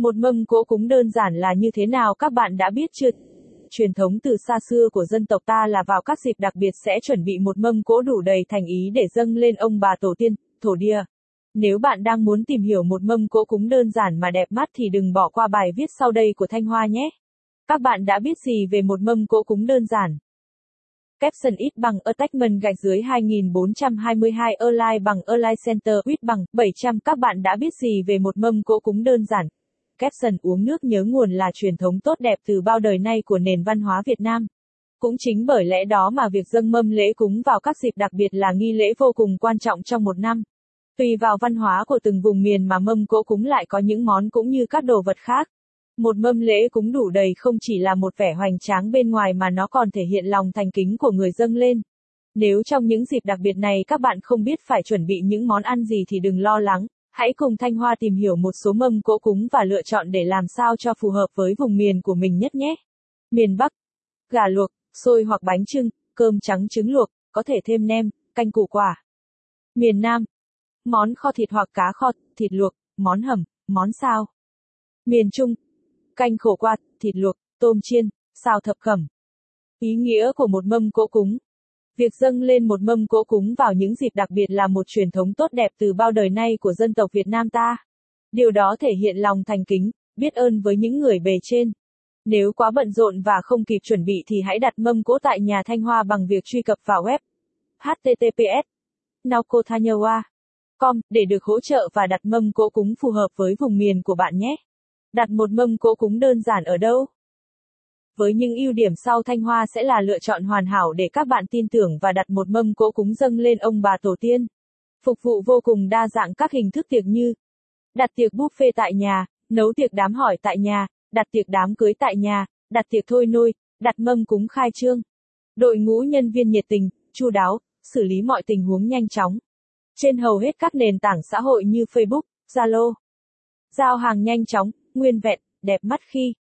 Một mâm cỗ cúng đơn giản là như thế nào các bạn đã biết chưa? Truyền thống từ xa xưa của dân tộc ta là vào các dịp đặc biệt sẽ chuẩn bị một mâm cỗ đủ đầy thành ý để dâng lên ông bà tổ tiên, thổ địa. Nếu bạn đang muốn tìm hiểu một mâm cỗ cúng đơn giản mà đẹp mắt thì đừng bỏ qua bài viết sau đây của Thanh Hoa nhé. Các bạn đã biết gì về một mâm cỗ cúng đơn giản? Capson ít bằng Attachment gạch dưới 2422 Align bằng Align Center ít bằng 700 Các bạn đã biết gì về một mâm cỗ cúng đơn giản? Capson uống nước nhớ nguồn là truyền thống tốt đẹp từ bao đời nay của nền văn hóa Việt Nam. Cũng chính bởi lẽ đó mà việc dâng mâm lễ cúng vào các dịp đặc biệt là nghi lễ vô cùng quan trọng trong một năm. Tùy vào văn hóa của từng vùng miền mà mâm cỗ cúng lại có những món cũng như các đồ vật khác. Một mâm lễ cúng đủ đầy không chỉ là một vẻ hoành tráng bên ngoài mà nó còn thể hiện lòng thành kính của người dâng lên. Nếu trong những dịp đặc biệt này các bạn không biết phải chuẩn bị những món ăn gì thì đừng lo lắng, hãy cùng Thanh Hoa tìm hiểu một số mâm cỗ cúng và lựa chọn để làm sao cho phù hợp với vùng miền của mình nhất nhé. Miền Bắc, gà luộc, xôi hoặc bánh trưng, cơm trắng trứng luộc, có thể thêm nem, canh củ quả. Miền Nam, món kho thịt hoặc cá kho, thịt luộc, món hầm, món sao. Miền Trung, canh khổ qua, thịt luộc, tôm chiên, xào thập cẩm. Ý nghĩa của một mâm cỗ cúng Việc dâng lên một mâm cỗ cúng vào những dịp đặc biệt là một truyền thống tốt đẹp từ bao đời nay của dân tộc Việt Nam ta. Điều đó thể hiện lòng thành kính, biết ơn với những người bề trên. Nếu quá bận rộn và không kịp chuẩn bị thì hãy đặt mâm cỗ tại nhà Thanh Hoa bằng việc truy cập vào web https naokothanyawa com để được hỗ trợ và đặt mâm cỗ cúng phù hợp với vùng miền của bạn nhé. Đặt một mâm cỗ cúng đơn giản ở đâu? Với những ưu điểm sau Thanh Hoa sẽ là lựa chọn hoàn hảo để các bạn tin tưởng và đặt một mâm cỗ cúng dâng lên ông bà tổ tiên. Phục vụ vô cùng đa dạng các hình thức tiệc như đặt tiệc buffet tại nhà, nấu tiệc đám hỏi tại nhà, đặt tiệc đám cưới tại nhà, đặt tiệc thôi nôi, đặt mâm cúng khai trương. Đội ngũ nhân viên nhiệt tình, chu đáo, xử lý mọi tình huống nhanh chóng. Trên hầu hết các nền tảng xã hội như Facebook, Zalo. Giao hàng nhanh chóng, nguyên vẹn, đẹp mắt khi